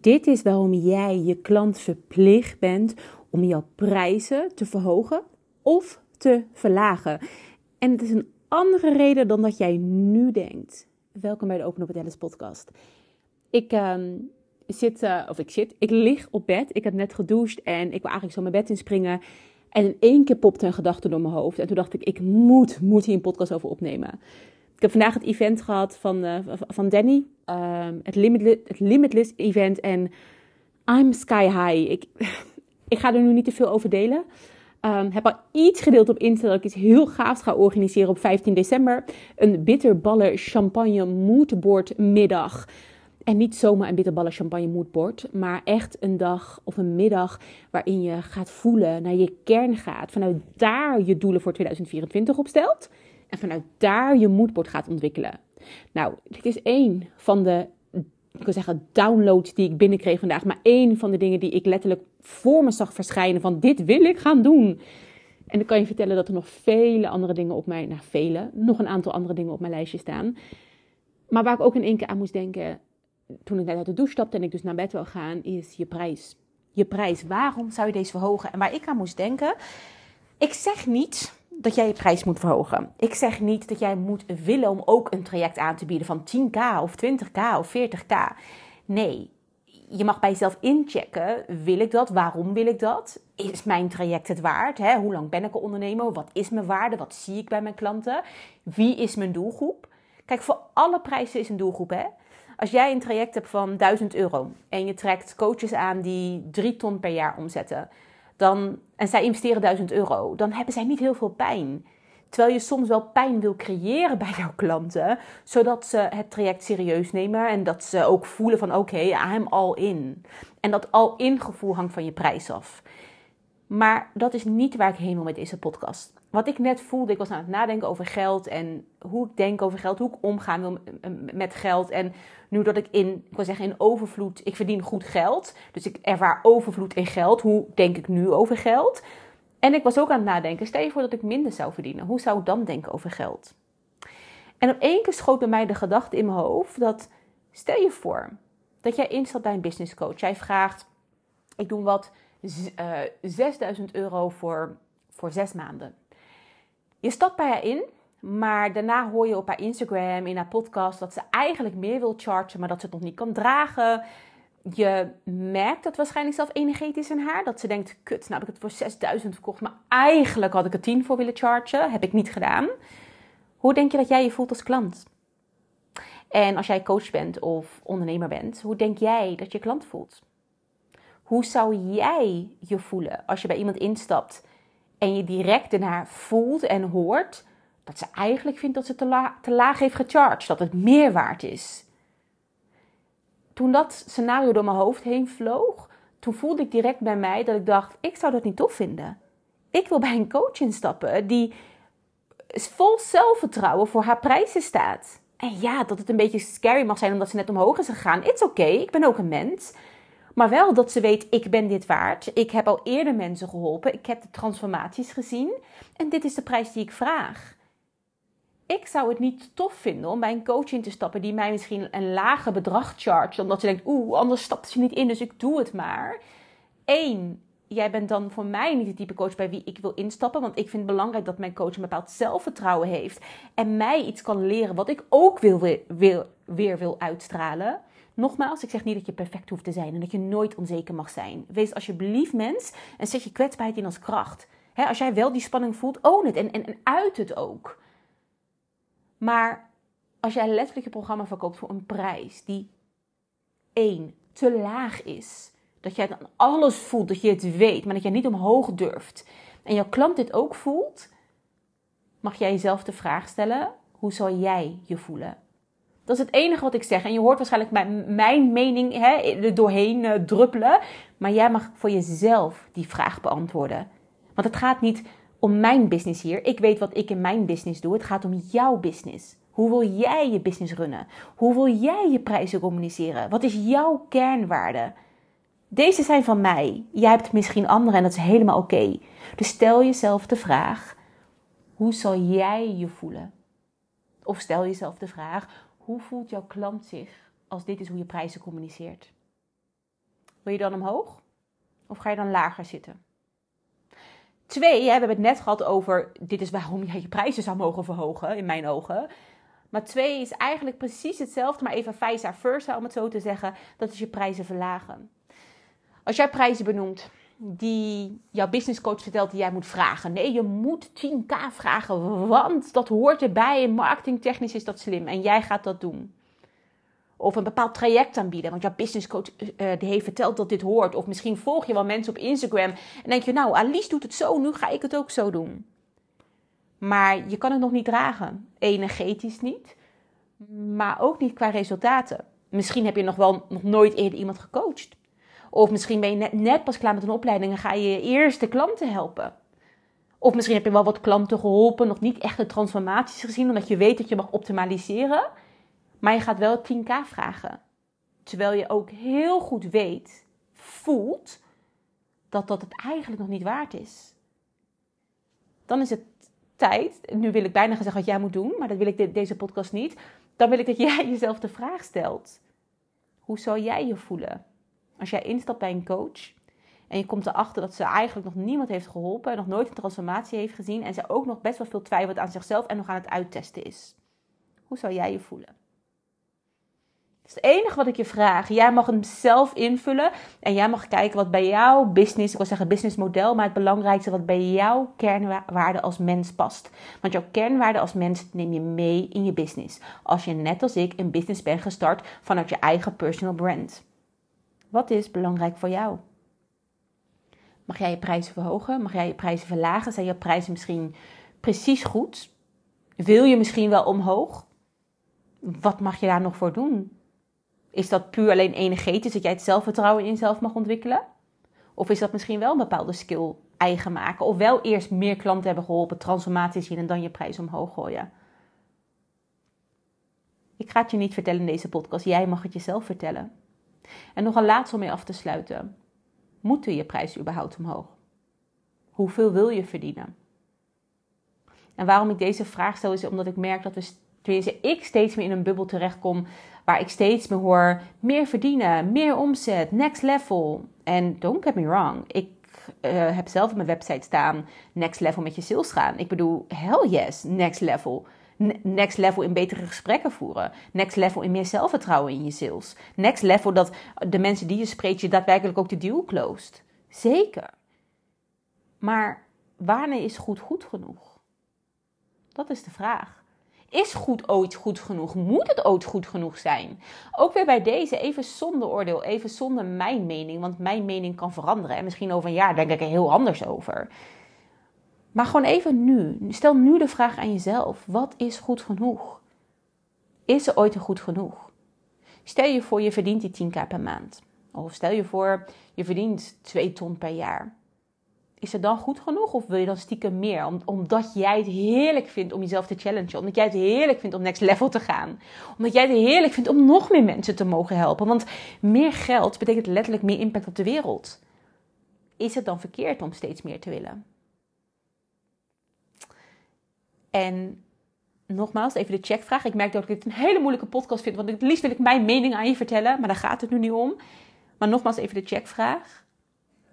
Dit is waarom jij je klant verplicht bent om jouw prijzen te verhogen of te verlagen. En het is een andere reden dan dat jij nu denkt. Welkom bij de Open Up Dallas podcast. Ik ehm, zit, uh, of ik zit, ik lig op bed. Ik heb net gedoucht en ik wil eigenlijk zo mijn bed inspringen. En in één keer popte een gedachte door mijn hoofd. En toen dacht ik, ik moet, moet hier een podcast over opnemen. Ik heb vandaag het event gehad van, uh, van Danny. Het, limitless, het Limitless event. En I'm sky high. Ik, ik ga er nu niet te veel over delen. Um, heb al iets gedeeld op Insta dat ik iets heel gaafs ga organiseren op 15 december. Een bitterballen champagne moodboard middag. En niet zomaar een bitterballen champagne moodboard, maar echt een dag of een middag waarin je gaat voelen, naar je kern gaat. Vanuit daar je doelen voor 2024 opstelt. En vanuit daar je moodboard gaat ontwikkelen. Nou, dit is één van de, ik wil zeggen, downloads die ik binnenkreeg vandaag. Maar één van de dingen die ik letterlijk voor me zag verschijnen van dit wil ik gaan doen. En dan kan je vertellen dat er nog vele andere dingen op mijn, nou vele, nog een aantal andere dingen op mijn lijstje staan. Maar waar ik ook in één keer aan moest denken, toen ik net uit de douche stapte en ik dus naar bed wil gaan, is je prijs. Je prijs. Waarom zou je deze verhogen? En waar ik aan moest denken, ik zeg niet dat jij je prijs moet verhogen. Ik zeg niet dat jij moet willen om ook een traject aan te bieden van 10k of 20k of 40k. Nee, je mag bij jezelf inchecken. Wil ik dat? Waarom wil ik dat? Is mijn traject het waard? Hè? Hoe lang ben ik een ondernemer? Wat is mijn waarde? Wat zie ik bij mijn klanten? Wie is mijn doelgroep? Kijk, voor alle prijzen is een doelgroep. Hè? Als jij een traject hebt van 1000 euro en je trekt coaches aan die 3 ton per jaar omzetten dan, en zij investeren 1000 euro, dan hebben zij niet heel veel pijn. Terwijl je soms wel pijn wil creëren bij jouw klanten, zodat ze het traject serieus nemen en dat ze ook voelen van oké, okay, I'm all in. En dat all-in gevoel hangt van je prijs af. Maar dat is niet waar ik heen wil met deze podcast. Wat ik net voelde, ik was aan het nadenken over geld en hoe ik denk over geld, hoe ik omgaan wil met geld. En nu dat ik in, ik wil zeggen in overvloed, ik verdien goed geld. Dus ik ervaar overvloed in geld. Hoe denk ik nu over geld? En ik was ook aan het nadenken, stel je voor dat ik minder zou verdienen. Hoe zou ik dan denken over geld? En op één keer schoot bij mij de gedachte in mijn hoofd dat, stel je voor dat jij instapt bij een business coach. Jij vraagt, ik doe wat, uh, eh, 6000 euro voor, voor zes maanden. Je stapt bij haar in, maar daarna hoor je op haar Instagram, in haar podcast, dat ze eigenlijk meer wil chargen, maar dat ze het nog niet kan dragen. Je merkt dat waarschijnlijk zelf energetisch in haar. Dat ze denkt, kut, nou heb ik het voor 6000 verkocht, maar eigenlijk had ik er 10 voor willen chargen. Heb ik niet gedaan. Hoe denk je dat jij je voelt als klant? En als jij coach bent of ondernemer bent, hoe denk jij dat je klant voelt? Hoe zou jij je voelen als je bij iemand instapt en je direct daarna voelt en hoort dat ze eigenlijk vindt dat ze te, te laag heeft gecharged, dat het meer waard is? Toen dat scenario door mijn hoofd heen vloog, toen voelde ik direct bij mij dat ik dacht: ik zou dat niet tof vinden. Ik wil bij een coach instappen die vol zelfvertrouwen voor haar prijzen staat. En ja, dat het een beetje scary mag zijn omdat ze net omhoog is gegaan. It's oké, okay, ik ben ook een mens. Maar wel dat ze weet, ik ben dit waard. Ik heb al eerder mensen geholpen. Ik heb de transformaties gezien. En dit is de prijs die ik vraag. Ik zou het niet tof vinden om bij een coach in te stappen die mij misschien een lager bedrag charge. Omdat ze denkt, oeh, anders stapt ze niet in, dus ik doe het maar. Eén, jij bent dan voor mij niet de type coach bij wie ik wil instappen. Want ik vind het belangrijk dat mijn coach een bepaald zelfvertrouwen heeft. En mij iets kan leren wat ik ook wil, wil, weer wil uitstralen. Nogmaals, ik zeg niet dat je perfect hoeft te zijn en dat je nooit onzeker mag zijn. Wees alsjeblieft mens en zet je kwetsbaarheid in als kracht. als jij wel die spanning voelt, own het en, en, en uit het ook. Maar als jij letterlijk je programma verkoopt voor een prijs die één te laag is, dat jij dan alles voelt, dat je het weet, maar dat jij niet omhoog durft, en jouw klant dit ook voelt, mag jij jezelf de vraag stellen: hoe zal jij je voelen? Dat is het enige wat ik zeg. En je hoort waarschijnlijk mijn, mijn mening hè, er doorheen uh, druppelen. Maar jij mag voor jezelf die vraag beantwoorden. Want het gaat niet om mijn business hier. Ik weet wat ik in mijn business doe. Het gaat om jouw business. Hoe wil jij je business runnen? Hoe wil jij je prijzen communiceren? Wat is jouw kernwaarde? Deze zijn van mij. Jij hebt misschien andere en dat is helemaal oké. Dus stel jezelf de vraag: hoe zal jij je voelen? Of stel jezelf de vraag: hoe voelt jouw klant zich als dit is hoe je prijzen communiceert? Wil je dan omhoog? Of ga je dan lager zitten? Twee, we hebben het net gehad over, dit is waarom jij je prijzen zou mogen verhogen, in mijn ogen. Maar twee is eigenlijk precies hetzelfde, maar even vice versa om het zo te zeggen. Dat is je prijzen verlagen. Als jij prijzen benoemt die jouw businesscoach vertelt die jij moet vragen. Nee, je moet 10k vragen, want dat hoort erbij. Marketingtechnisch is dat slim en jij gaat dat doen. Of een bepaald traject aanbieden. Want jouw businesscoach uh, die heeft verteld dat dit hoort. Of misschien volg je wel mensen op Instagram. En denk je, nou, Alice doet het zo, nu ga ik het ook zo doen. Maar je kan het nog niet dragen. Energetisch niet. Maar ook niet qua resultaten. Misschien heb je nog wel nog nooit eerder iemand gecoacht. Of misschien ben je net, net pas klaar met een opleiding en ga je je eerste klanten helpen. Of misschien heb je wel wat klanten geholpen, nog niet echte transformaties gezien, omdat je weet dat je mag optimaliseren. Maar je gaat wel 10k vragen. Terwijl je ook heel goed weet, voelt, dat dat het eigenlijk nog niet waard is. Dan is het tijd, nu wil ik bijna zeggen wat jij moet doen, maar dat wil ik deze podcast niet. Dan wil ik dat jij jezelf de vraag stelt. Hoe zou jij je voelen als jij instapt bij een coach en je komt erachter dat ze eigenlijk nog niemand heeft geholpen, nog nooit een transformatie heeft gezien en ze ook nog best wel veel twijfelt aan zichzelf en nog aan het uittesten is? Hoe zou jij je voelen? Het enige wat ik je vraag. Jij mag hem zelf invullen. En jij mag kijken wat bij jouw business, ik wil zeggen businessmodel, maar het belangrijkste wat bij jouw kernwaarde als mens past. Want jouw kernwaarde als mens neem je mee in je business. Als je net als ik een business bent gestart vanuit je eigen personal brand. Wat is belangrijk voor jou? Mag jij je prijzen verhogen? Mag jij je prijzen verlagen? Zijn je prijzen misschien precies goed? Wil je misschien wel omhoog? Wat mag je daar nog voor doen? Is dat puur alleen energetisch, dat jij het zelfvertrouwen in jezelf mag ontwikkelen? Of is dat misschien wel een bepaalde skill eigen maken? Of wel eerst meer klanten hebben geholpen, transformaties zien en dan je prijs omhoog gooien? Ik ga het je niet vertellen in deze podcast. Jij mag het jezelf vertellen. En nog een laatste om mee af te sluiten. Moeten je prijs überhaupt omhoog? Hoeveel wil je verdienen? En waarom ik deze vraag stel is omdat ik merk dat we tenminste ik steeds meer in een bubbel terechtkom waar ik steeds meer hoor meer verdienen, meer omzet, next level. En don't get me wrong, ik uh, heb zelf op mijn website staan next level met je sales gaan. Ik bedoel, hell yes, next level. Next level in betere gesprekken voeren. Next level in meer zelfvertrouwen in je sales. Next level dat de mensen die je spreekt je daadwerkelijk ook de deal closed. Zeker. Maar wanneer is goed goed genoeg? Dat is de vraag. Is goed ooit goed genoeg? Moet het ooit goed genoeg zijn? Ook weer bij deze, even zonder oordeel, even zonder mijn mening, want mijn mening kan veranderen. En misschien over een jaar denk ik er heel anders over. Maar gewoon even nu. Stel nu de vraag aan jezelf: wat is goed genoeg? Is er ooit een goed genoeg? Stel je voor, je verdient die 10k per maand. Of stel je voor, je verdient 2 ton per jaar is het dan goed genoeg? Of wil je dan stiekem meer? omdat jij het heerlijk vindt om jezelf te challengen. Omdat jij het heerlijk vindt om next level te gaan. Omdat jij het heerlijk vindt om nog meer mensen te mogen helpen. Want meer geld betekent letterlijk meer impact op de wereld. Is het dan verkeerd om steeds meer te willen? En nogmaals, even de checkvraag. Ik merk dat ik dit een hele moeilijke podcast vind. Want het liefst wil ik mijn mening aan je vertellen. Maar daar gaat het nu niet om. Maar nogmaals even de checkvraag.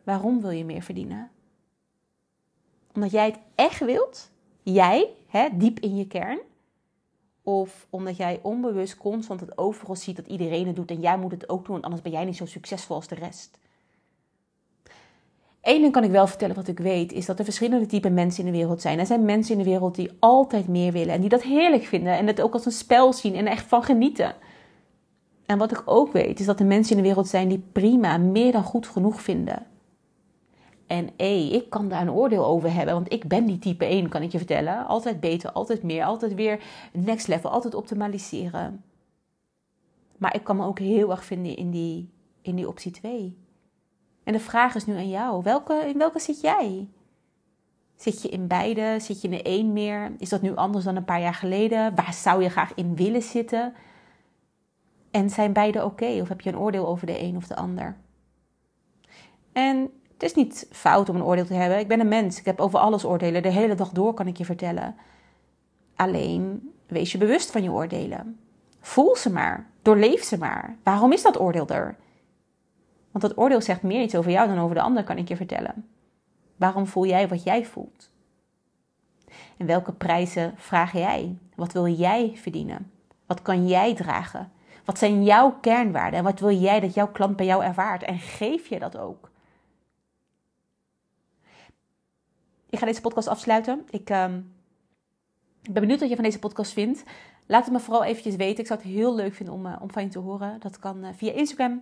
Waarom wil je meer verdienen? Omdat jij het echt wilt, jij, hè, diep in je kern. Of omdat jij onbewust constant het overal ziet dat iedereen het doet en jij moet het ook doen, anders ben jij niet zo succesvol als de rest. Eén ding kan ik wel vertellen wat ik weet, is dat er verschillende typen mensen in de wereld zijn. Er zijn mensen in de wereld die altijd meer willen en die dat heerlijk vinden en het ook als een spel zien en er echt van genieten. En wat ik ook weet, is dat er mensen in de wereld zijn die prima meer dan goed genoeg vinden. En hé, ik kan daar een oordeel over hebben, want ik ben die type 1, kan ik je vertellen. Altijd beter, altijd meer, altijd weer next level, altijd optimaliseren. Maar ik kan me ook heel erg vinden in die, in die optie 2. En de vraag is nu aan jou, welke, in welke zit jij? Zit je in beide? Zit je in de één meer? Is dat nu anders dan een paar jaar geleden? Waar zou je graag in willen zitten? En zijn beide oké? Of heb je een oordeel over de een of de ander? En het is niet fout om een oordeel te hebben. Ik ben een mens. Ik heb over alles oordelen. De hele dag door kan ik je vertellen. Alleen wees je bewust van je oordelen. Voel ze maar. Doorleef ze maar. Waarom is dat oordeel er? Want dat oordeel zegt meer iets over jou dan over de ander, kan ik je vertellen. Waarom voel jij wat jij voelt? En welke prijzen vraag jij? Wat wil jij verdienen? Wat kan jij dragen? Wat zijn jouw kernwaarden? En wat wil jij dat jouw klant bij jou ervaart? En geef je dat ook? Ik ga deze podcast afsluiten. Ik um, ben benieuwd wat je van deze podcast vindt. Laat het me vooral eventjes weten. Ik zou het heel leuk vinden om, uh, om van je te horen. Dat kan uh, via Instagram,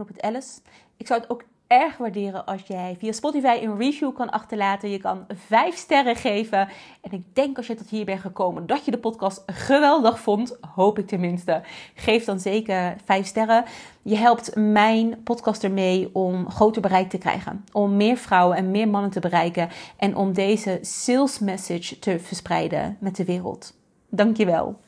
op het Alice. Ik zou het ook erg waarderen als jij via Spotify een review kan achterlaten. Je kan vijf sterren geven. En ik denk als je tot hier bent gekomen dat je de podcast geweldig vond. Hoop ik tenminste. Geef dan zeker vijf sterren. Je helpt mijn podcast ermee om groter bereik te krijgen. Om meer vrouwen en meer mannen te bereiken. En om deze sales message te verspreiden met de wereld. Dankjewel.